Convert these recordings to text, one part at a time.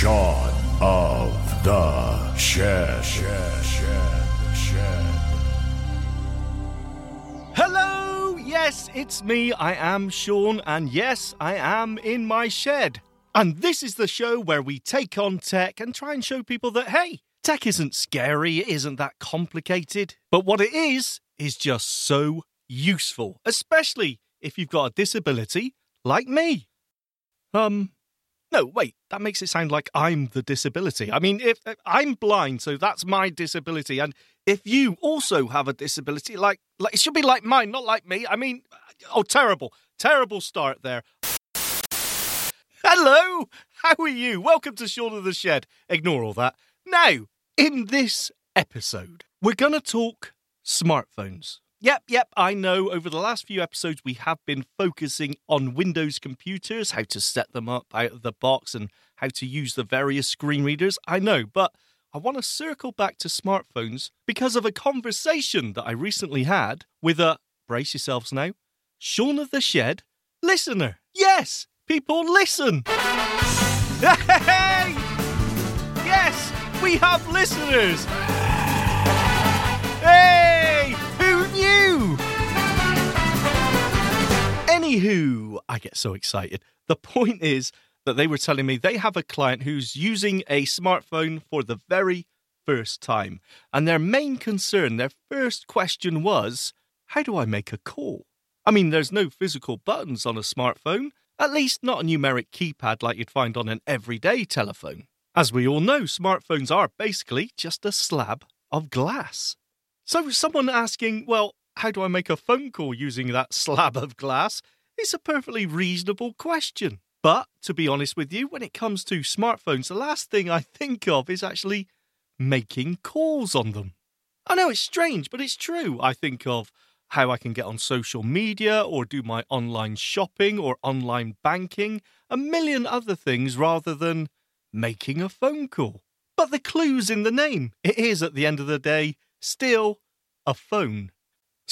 Shaun of the shed. Hello! Yes, it's me. I am Shaun, and yes, I am in my shed. And this is the show where we take on tech and try and show people that, hey, tech isn't scary, it isn't that complicated. But what it is, is just so useful, especially if you've got a disability like me. Um, no, wait, that makes it sound like I'm the disability. I mean, if uh, I'm blind, so that's my disability, and if you also have a disability, like, like it should be like mine, not like me. I mean, oh, terrible, terrible start there. Hello, how are you? Welcome to Shaun of the Shed. Ignore all that. Now, in this episode, we're going to talk smartphones. Yep, yep, I know. Over the last few episodes, we have been focusing on Windows computers, how to set them up out of the box, and how to use the various screen readers. I know, but I want to circle back to smartphones because of a conversation that I recently had with a, brace yourselves now, Shaun of the Shed listener. Yes, people listen. Hey! Yes, we have listeners. Hey, knew? Anywho, I get so excited. The point is that they were telling me they have a client who's using a smartphone for the very first time. And their main concern, their first question was, how do I make a call? I mean, there's no physical buttons on a smartphone, at least not a numeric keypad like you'd find on an everyday telephone. As we all know, smartphones are basically just a slab of glass. So, someone asking, well, how do I make a phone call using that slab of glass? It's a perfectly reasonable question. But to be honest with you, when it comes to smartphones, the last thing I think of is actually making calls on them. I know it's strange, but it's true. I think of how I can get on social media or do my online shopping or online banking, a million other things rather than making a phone call. But the clue's in the name. It is, at the end of the day, still a phone.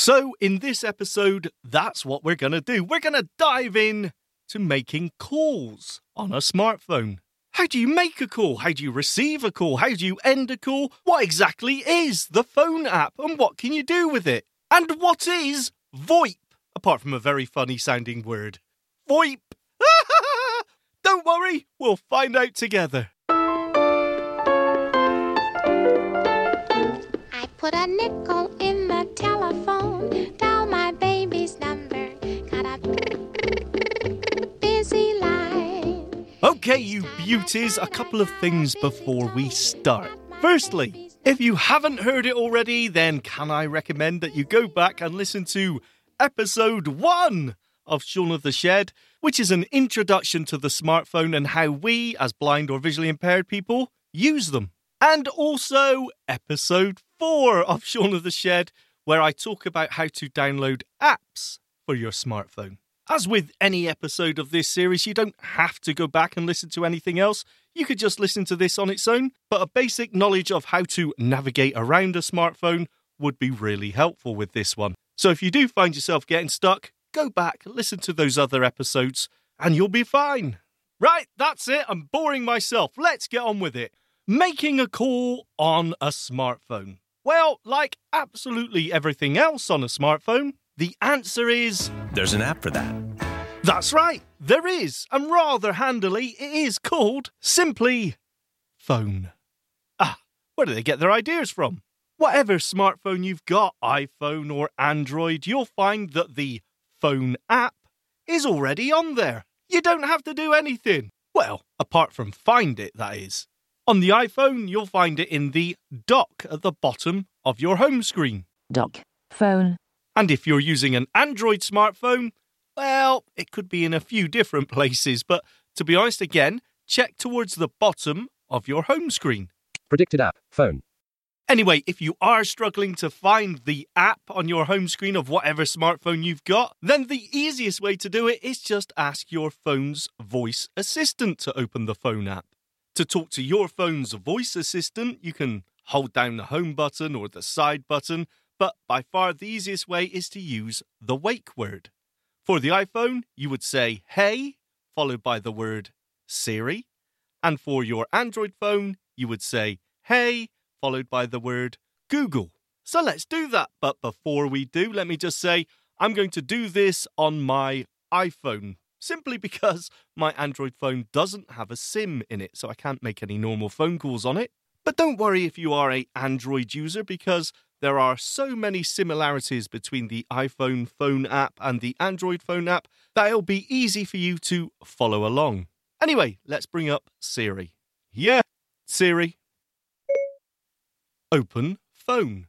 So, in this episode, that's what we're going to do. We're going to dive in to making calls on a smartphone. How do you make a call? How do you receive a call? How do you end a call? What exactly is the phone app and what can you do with it? And what is VoIP? Apart from a very funny sounding word. VoIP! Don't worry, we'll find out together. I put a nickel in the telephone, Okay, you beauties, a couple of things before we start. Firstly, if you haven't heard it already, then can I recommend that you go back and listen to episode one of Shaun of the Shed, which is an introduction to the smartphone and how we, as blind or visually impaired people, use them. And also episode four of Shaun of the Shed, where I talk about how to download apps for your smartphone. As with any episode of this series, you don't have to go back and listen to anything else. You could just listen to this on its own, but a basic knowledge of how to navigate around a smartphone would be really helpful with this one. So if you do find yourself getting stuck, go back, listen to those other episodes, and you'll be fine. Right, that's it. I'm boring myself. Let's get on with it. Making a call on a smartphone. Well, like absolutely everything else on a smartphone, the answer is There's an app for that. that's right, there is, and rather handily, it is called simply phone. Ah, where do they get their ideas from? Whatever smartphone you've got, iPhone or Android, you'll find that the phone app is already on there. You don't have to do anything. Well, apart from find it, that is. On the iPhone, you'll find it in the dock at the bottom of your home screen. Dock. Phone. And if you're using an Android smartphone, well, it could be in a few different places, but to be honest, again, check towards the bottom of your home screen. Predicted app. Phone. Anyway, if you are struggling to find the app on your home screen of whatever smartphone you've got, then the easiest way to do it is just ask your phone's voice assistant to open the phone app. To talk to your phone's voice assistant, you can hold down the home button or the side button, but by far the easiest way is to use the wake word. For the iPhone, you would say hey, followed by the word Siri. And for your Android phone, you would say hey, followed by the word Google. So let's do that. But before we do, let me just say I'm going to do this on my iPhone simply because my Android phone doesn't have a SIM in it, so I can't make any normal phone calls on it. But don't worry if you are a Android user because there are so many similarities between the iPhone phone app and the Android phone app that it'll be easy for you to follow along. Anyway, let's bring up Siri. Yeah, Siri. Open phone.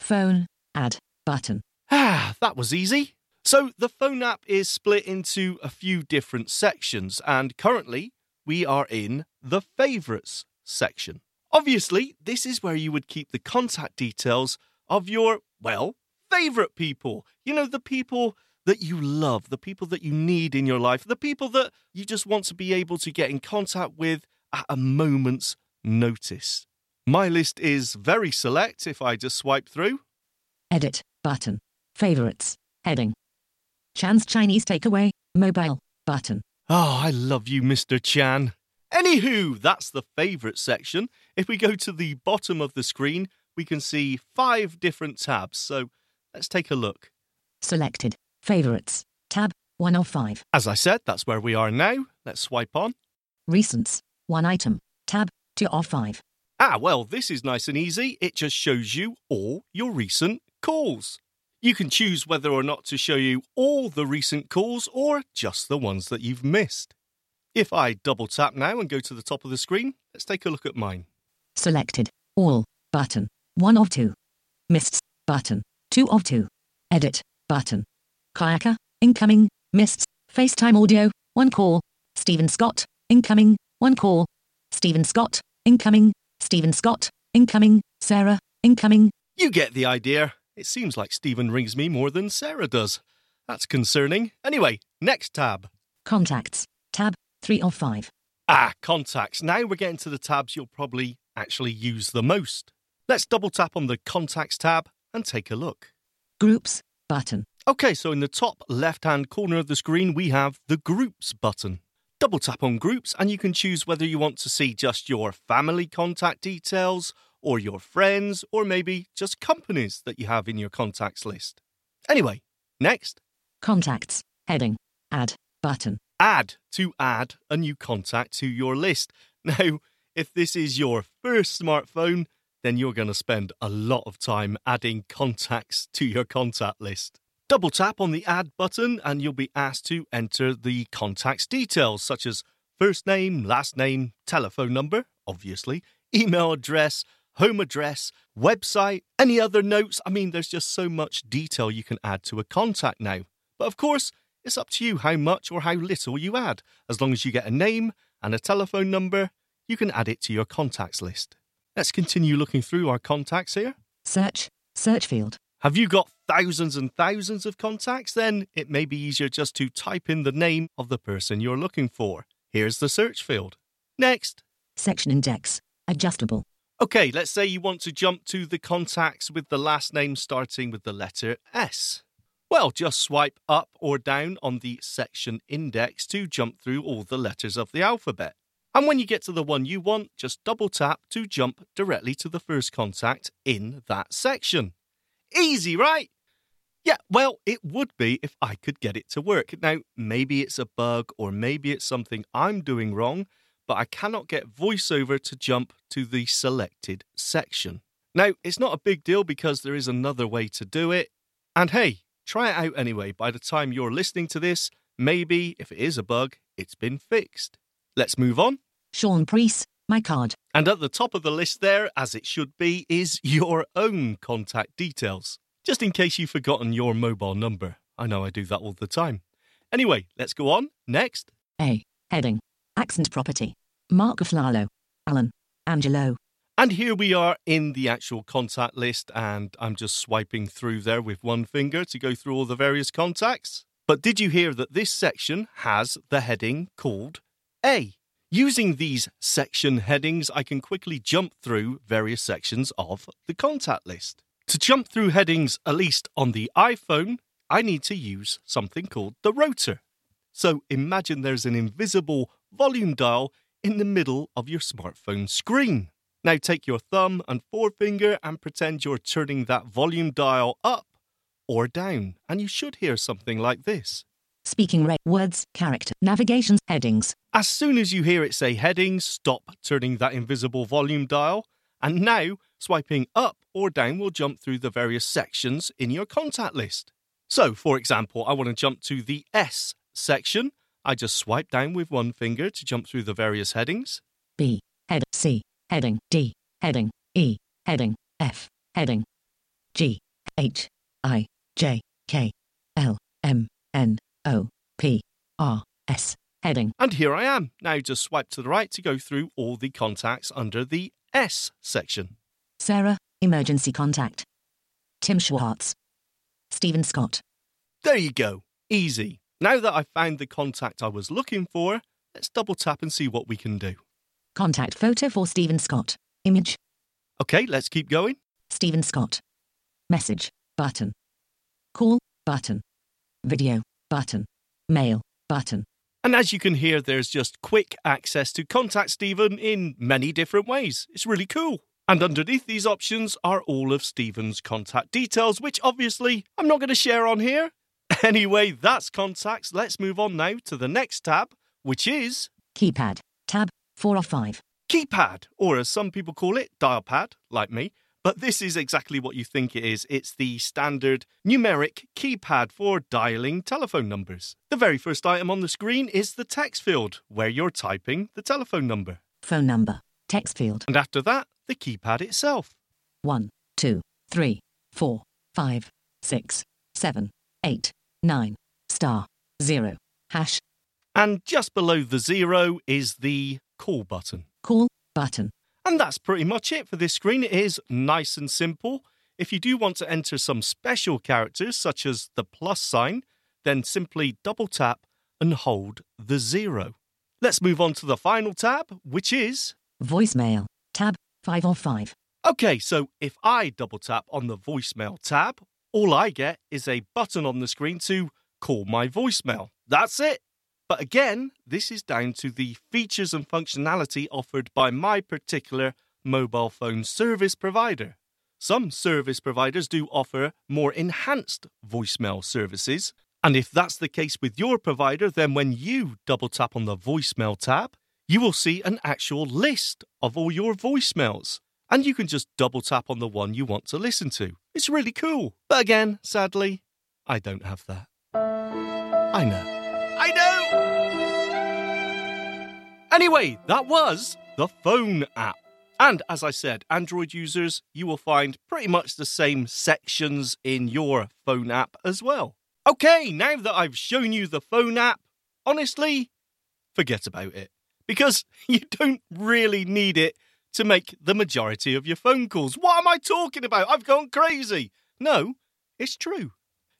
Phone, add, button. Ah, that was easy. So the phone app is split into a few different sections, and currently we are in the favorites section. Obviously, this is where you would keep the contact details of your, well, favorite people. You know, the people that you love, the people that you need in your life, the people that you just want to be able to get in contact with at a moment's notice. My list is very select if I just swipe through. Edit, button. Favorites, heading. Chan's Chinese takeaway, mobile, button. Oh, I love you, Mr. Chan. Anywho, that's the favourite section. If we go to the bottom of the screen, we can see five different tabs. So let's take a look. Selected, favorites, tab, 1 of 5. As I said, that's where we are now. Let's swipe on. Recents, 1 item, tab, 2 of 5. Ah, well, this is nice and easy. It just shows you all your recent calls. You can choose whether or not to show you all the recent calls or just the ones that you've missed. If I double tap now and go to the top of the screen, let's take a look at mine. Selected, all, button, 1 of 2. Missed, button, 2 of 2. Edit, button. Kayaker, incoming, missed, FaceTime audio, 1 call. Stephen Scott, incoming, 1 call. Stephen Scott, incoming, Stephen Scott, incoming, Sarah, incoming. You get the idea. It seems like Stephen rings me more than Sarah does. That's concerning. Anyway, next tab. Contacts, tab, 3 of 5. Ah, contacts. Now we're getting to the tabs you'll probably actually use the most. Let's double tap on the contacts tab and take a look. Groups, button. Okay, so in the top left hand corner of the screen, we have the groups button. Double tap on groups, and you can choose whether you want to see just your family contact details, or your friends, or maybe just companies that you have in your contacts list. Anyway, next, Contacts, heading, add, button. add to add a new contact to your list. Now, if this is your first smartphone, then you're going to spend a lot of time adding contacts to your contact list. Double tap on the add button and you'll be asked to enter the contacts details such as first name, last name, telephone number, obviously, email address, home address, website, any other notes. I mean, there's just so much detail you can add to a contact now. But of course, it's up to you how much or how little you add. As long as you get a name and a telephone number, you can add it to your contacts list. Let's continue looking through our contacts here. Search, search field. Have you got thousands and thousands of contacts? Then it may be easier just to type in the name of the person you're looking for. Here's the search field. Next. Section index, adjustable. Okay, let's say you want to jump to the contacts with the last name starting with the letter S. Well, just swipe up or down on the section index to jump through all the letters of the alphabet. And when you get to the one you want, just double tap to jump directly to the first contact in that section. Easy, right? Yeah, well, it would be if I could get it to work. Now, maybe it's a bug or maybe it's something I'm doing wrong, but I cannot get VoiceOver to jump to the selected section. Now, it's not a big deal because there is another way to do it. And hey, try it out anyway. By the time you're listening to this, maybe, if it is a bug, it's been fixed. Let's move on. Shaun Preece, my card. And at the top of the list there, as it should be, is your own contact details. Just in case you've forgotten your mobile number. I know I do that all the time. Anyway, let's go on. Next. A. Heading. Accent property. Mark Aflalo. Alan. Angelo. And here we are in the actual contact list, and I'm just swiping through there with one finger to go through all the various contacts. But did you hear that this section has the heading called A? Using these section headings, I can quickly jump through various sections of the contact list. To jump through headings, at least on the iPhone, I need to use something called the rotor. So imagine there's an invisible volume dial in the middle of your smartphone screen. Now take your thumb and forefinger and pretend you're turning that volume dial up or down, and you should hear something like this. Speaking rate. Words. Character. Navigations. Headings. As soon as you hear it say headings, stop turning that invisible volume dial. And now, swiping up or down will jump through the various sections in your contact list. So, for example, I want to jump to the S section. I just swipe down with one finger to jump through the various headings. B. Head. C. Heading. D. Heading. E. Heading. F. Heading. G. H. I. J. K. L. M. N. O. P. R. S. Heading. And here I am. Now just swipe to the right to go through all the contacts under the S section. Sarah. Emergency contact. Tim Schwartz. Stephen Scott. There you go. Easy. Now that I've found the contact I was looking for, let's double tap and see what we can do. Contact photo for Stephen Scott. Image. Okay, let's keep going. Stephen Scott. Message. Button. Call. Button. Video. Button. Mail. Button. And as you can hear, there's just quick access to contact Stephen in many different ways. It's really cool. And underneath these options are all of Stephen's contact details, which obviously I'm not going to share on here. Anyway, that's contacts. Let's move on now to the next tab, which is Keypad. Tab. 4 or 5. keypad, or as some people call it, dial pad, like me. But this is exactly what you think it is. It's the standard numeric keypad for dialing telephone numbers. The very first item on the screen is the text field, where you're typing the telephone number. Phone number. Text field. And after that, the keypad itself. 1, 2, 3, 4, 5, 6, 7, 8, 9. Star. 0. Hash. And just below the zero is the call button. Call. Button. And that's pretty much it for this screen. It is nice and simple. If you do want to enter some special characters, such as the plus sign, then simply double tap and hold the zero. Let's move on to the final tab, which is. Voicemail. Tab. 5 of 5. Okay, so if I double tap on the voicemail tab, all I get is a button on the screen to call my voicemail. That's it. But again, this is down to the features and functionality offered by my particular mobile phone service provider. Some service providers do offer more enhanced voicemail services. And if that's the case with your provider, then when you double tap on the voicemail tab, you will see an actual list of all your voicemails. And you can just double tap on the one you want to listen to. It's really cool. But again, sadly, I don't have that. I know. I know! Anyway, that was the phone app. And as I said, Android users, you will find pretty much the same sections in your phone app as well. Okay, now that I've shown you the phone app, honestly, forget about it. Because you don't really need it to make the majority of your phone calls. What am I talking about? I've gone crazy. No, it's true.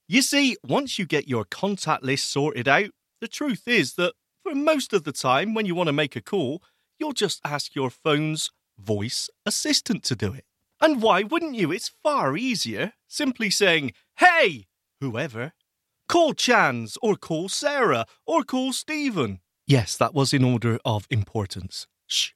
You see, once you get your contact list sorted out, the truth is that for most of the time, when you want to make a call, you'll just ask your phone's voice assistant to do it. And why wouldn't you? It's far easier simply saying, Hey, whoever, call Chans, or call Sarah, or call Stephen. Yes, that was in order of importance. Shh.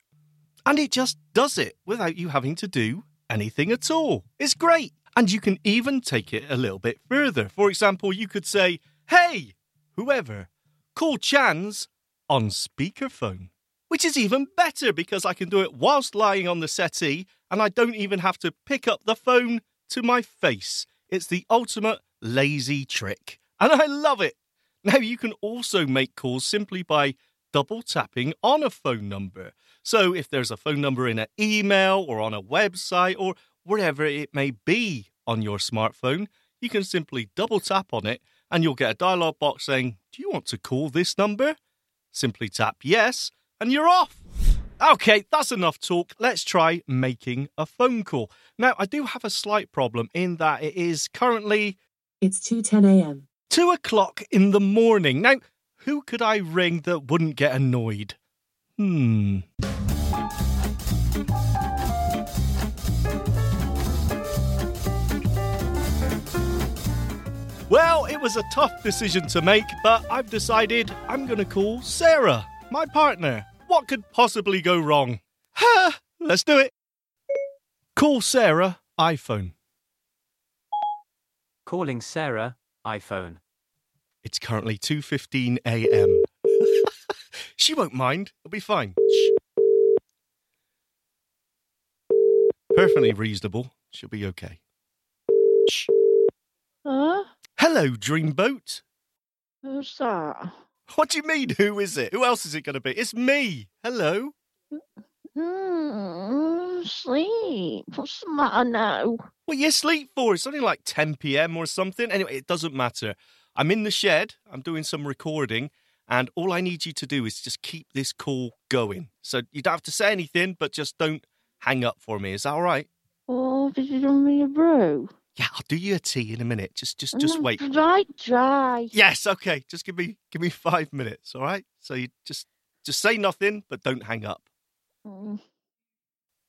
And it just does it without you having to do anything at all. It's great. And you can even take it a little bit further. For example, you could say, Hey, whoever, call Chans on speakerphone. Which is even better because I can do it whilst lying on the settee and I don't even have to pick up the phone to my face. It's the ultimate lazy trick. And I love it. Now, you can also make calls simply by double tapping on a phone number. So, if there's a phone number in an email or on a website or wherever it may be on your smartphone, you can simply double tap on it and you'll get a dialog box saying, Do you want to call this number? Simply tap yes and you're off. Okay, that's enough talk. Let's try making a phone call. Now, I do have a slight problem in that it is currently It's 2:10 a.m. two o'clock in the morning. Now, who could I ring that wouldn't get annoyed? Hmm. Well, it was a tough decision to make, but I've decided I'm going to call Sarah, my partner. What could possibly go wrong? Ha! Let's do it. Call Sarah, iPhone. Calling Sarah, iPhone. It's currently 2:15 a.m. she won't mind. It'll be fine. Shh. Perfectly reasonable. She'll be okay. Shh. Huh? Hello, Dreamboat. Who's that? What do you mean? Who is it? Who else is it going to be? It's me. Hello. Hmm, sleep. What's the matter now? What you asleep for? It's only like 10 p.m. or something. Anyway, it doesn't matter. I'm in the shed. I'm doing some recording, and all I need you to do is just keep this call going. So you don't have to say anything, but just don't hang up for me. Is that all right? Oh, did you do me a brew? Yeah, I'll do you a tea in a minute. Just, just, just wait. Dry, dry. Yes, okay. Just give me, give me five minutes. All right. So you just, just say nothing, but don't hang up. Mm,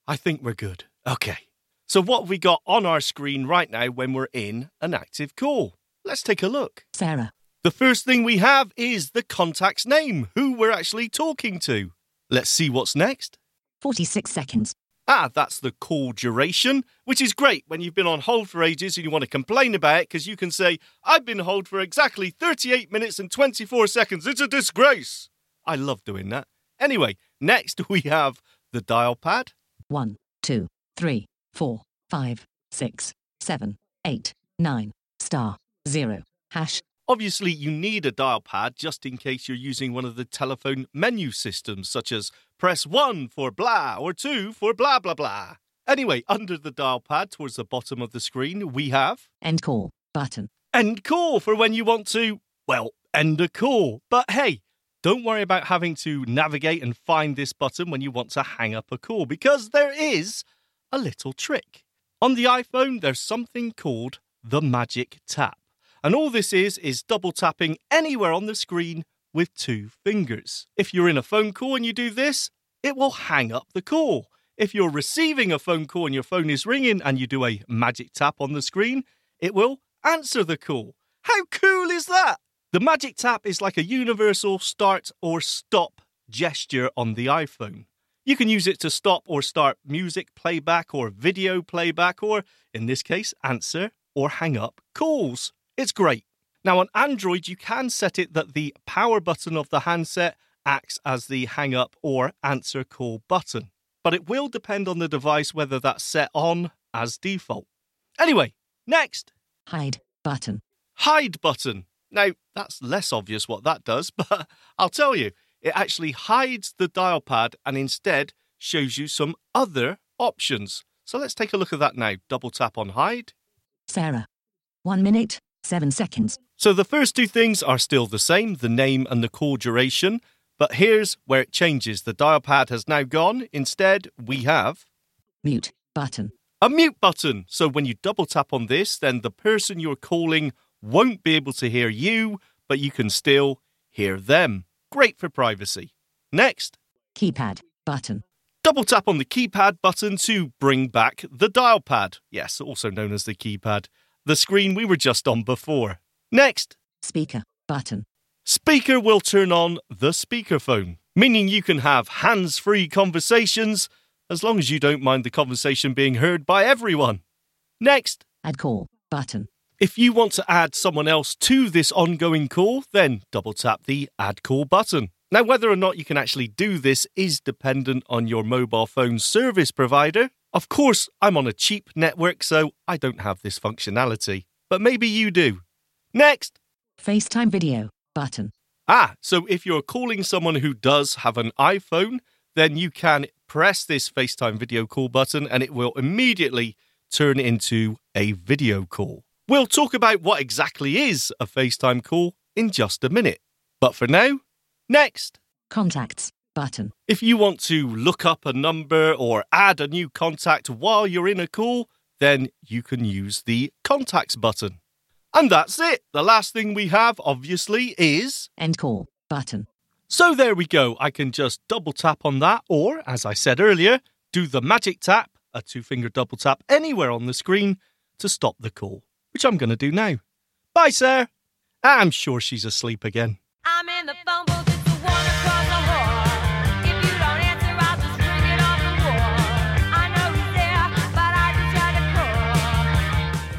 I think we're good. Okay. So what have we got on our screen right now when we're in an active call? Let's take a look. Sarah. The first thing we have is the contact's name, who we're actually talking to. Let's see what's next. 46 seconds. Ah, that's the call duration, which is great when you've been on hold for ages and you want to complain about it because you can say, I've been on hold for exactly 38 minutes and 24 seconds. It's a disgrace. I love doing that. Anyway, next we have the dial pad. 1, 2, 3, 4, 5, 6, 7, 8, 9, star, 0, hash, Obviously, you need a dial pad just in case you're using one of the telephone menu systems, such as press 1 for blah or 2 for blah blah blah. Anyway, under the dial pad towards the bottom of the screen, we have end call, button. end call for when you want to, well, end a call. But hey, don't worry about having to navigate and find this button when you want to hang up a call because there is a little trick. On the iPhone, there's something called the magic tap. And all this is is double tapping anywhere on the screen with two fingers. If you're in a phone call and you do this, it will hang up the call. If you're receiving a phone call and your phone is ringing and you do a magic tap on the screen, it will answer the call. How cool is that? The magic tap is like a universal start or stop gesture on the iPhone. You can use it to stop or start music playback or video playback, or in this case, answer or hang up calls. It's great. Now, on Android, you can set it that the power button of the handset acts as the hang up or answer call button, but it will depend on the device whether that's set on as default. Anyway, next, Hide, button. hide button. Now, that's less obvious what that does, but I'll tell you, it actually hides the dial pad and instead shows you some other options. So let's take a look at that now. Double tap on hide. Sarah. 1 minute, 7 seconds. So the first two things are still the same, the name and the call duration, but here's where it changes. The dial pad has now gone. Instead, we have Mute, button. a mute button. So when you double tap on this, then the person you're calling won't be able to hear you, but you can still hear them. Great for privacy. Next, Keypad, button. double tap on the keypad button to bring back the dial pad. Yes, also known as the keypad, the screen we were just on before. Next, Speaker, button. Speaker will turn on the speakerphone, meaning you can have hands free conversations as long as you don't mind the conversation being heard by everyone. Next, Add call, button. if you want to add someone else to this ongoing call, then double tap the Add Call button. Now, whether or not you can actually do this is dependent on your mobile phone service provider. Of course, I'm on a cheap network, so I don't have this functionality, but maybe you do. Next, FaceTime video, button. Ah, so if you're calling someone who does have an iPhone, then you can press this FaceTime video call button and it will immediately turn into a video call. We'll talk about what exactly is a FaceTime call in just a minute. But for now, next. Contacts, button. If you want to look up a number or add a new contact while you're in a call, then you can use the contacts button. And that's it. The last thing we have, obviously, is End call, button. so there we go. I can just double tap on that, or as I said earlier, do the magic tap, a two finger double tap anywhere on the screen to stop the call, which I'm going to do now. Bye, Sarah. I'm sure she's asleep again.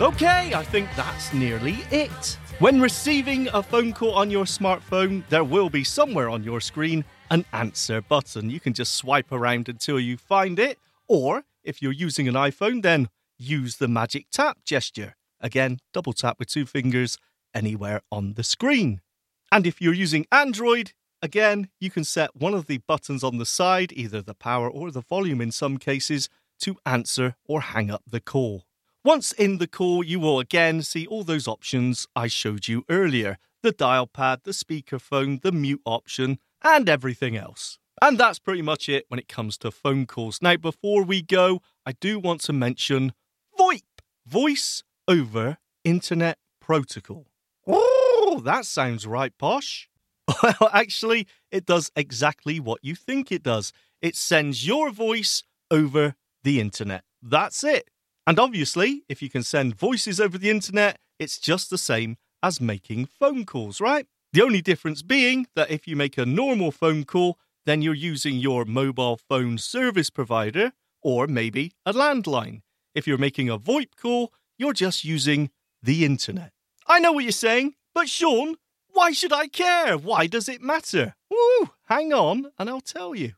Okay, I think that's nearly it. When receiving a phone call on your smartphone, there will be somewhere on your screen an answer button. You can just swipe around until you find it, or if you're using an iPhone, then use the magic tap gesture. Again, double tap with two fingers anywhere on the screen. And if you're using Android, again, you can set one of the buttons on the side, either the power or the volume in some cases, to answer or hang up the call. Once in the call, you will again see all those options I showed you earlier the dial pad, the speakerphone, the mute option, and everything else. And that's pretty much it when it comes to phone calls. Now, before we go, I do want to mention VoIP, Voice over Internet Protocol. Oh, that sounds right, posh. Well, actually, it does exactly what you think it does. It sends your voice over the internet. That's it. And obviously, if you can send voices over the internet, it's just the same as making phone calls, right? The only difference being that if you make a normal phone call, then you're using your mobile phone service provider or maybe a landline. If you're making a VoIP call, you're just using the internet. I know what you're saying, but Shaun, why should I care? Why does it matter? Woo, hang on and I'll tell you.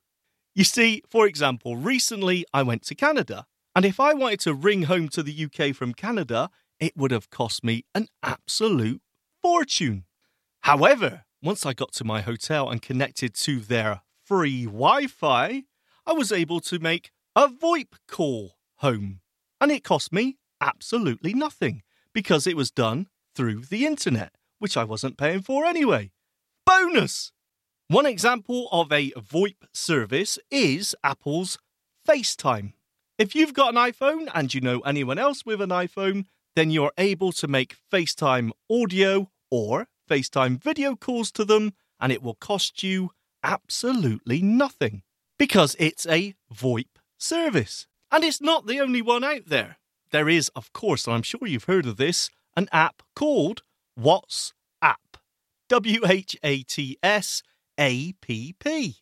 You see, for example, recently I went to Canada, and if I wanted to ring home to the UK from Canada, it would have cost me an absolute fortune. However, once I got to my hotel and connected to their free Wi Fi, I was able to make a VoIP call home. And it cost me absolutely nothing because it was done through the internet, which I wasn't paying for anyway. Bonus! One example of a VoIP service is Apple's FaceTime. If you've got an iPhone and you know anyone else with an iPhone, then you're able to make FaceTime audio or FaceTime video calls to them, and it will cost you absolutely nothing because it's a VoIP service. And it's not the only one out there. There is, of course, and I'm sure you've heard of this, an app called WhatsApp. W H A T S A P P.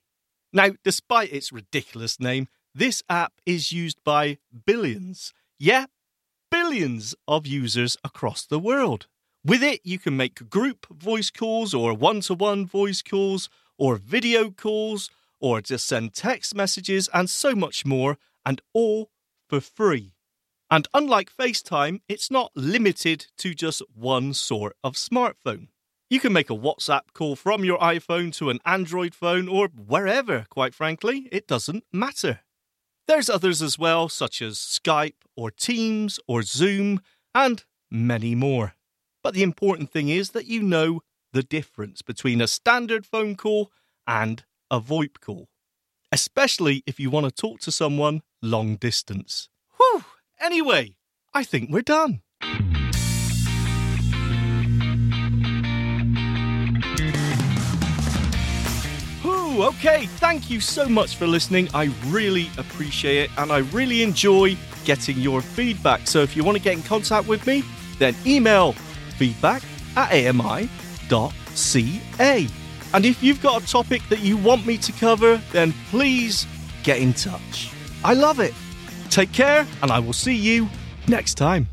Now, despite its ridiculous name, this app is used by billions, yeah, billions of users across the world. With it, you can make group voice calls or one to one voice calls or video calls or just send text messages and so much more, and all for free. And unlike FaceTime, it's not limited to just one sort of smartphone. You can make a WhatsApp call from your iPhone to an Android phone or wherever, quite frankly, it doesn't matter. There's others as well, such as Skype or Teams or Zoom, and many more. But the important thing is that you know the difference between a standard phone call and a VoIP call, especially if you want to talk to someone long distance. Whew! Anyway, I think we're done. Okay, thank you so much for listening. I really appreciate it and I really enjoy getting your feedback. So if you want to get in contact with me, then email feedback at ami.ca. And if you've got a topic that you want me to cover, then please get in touch. I love it. Take care, and I will see you next time.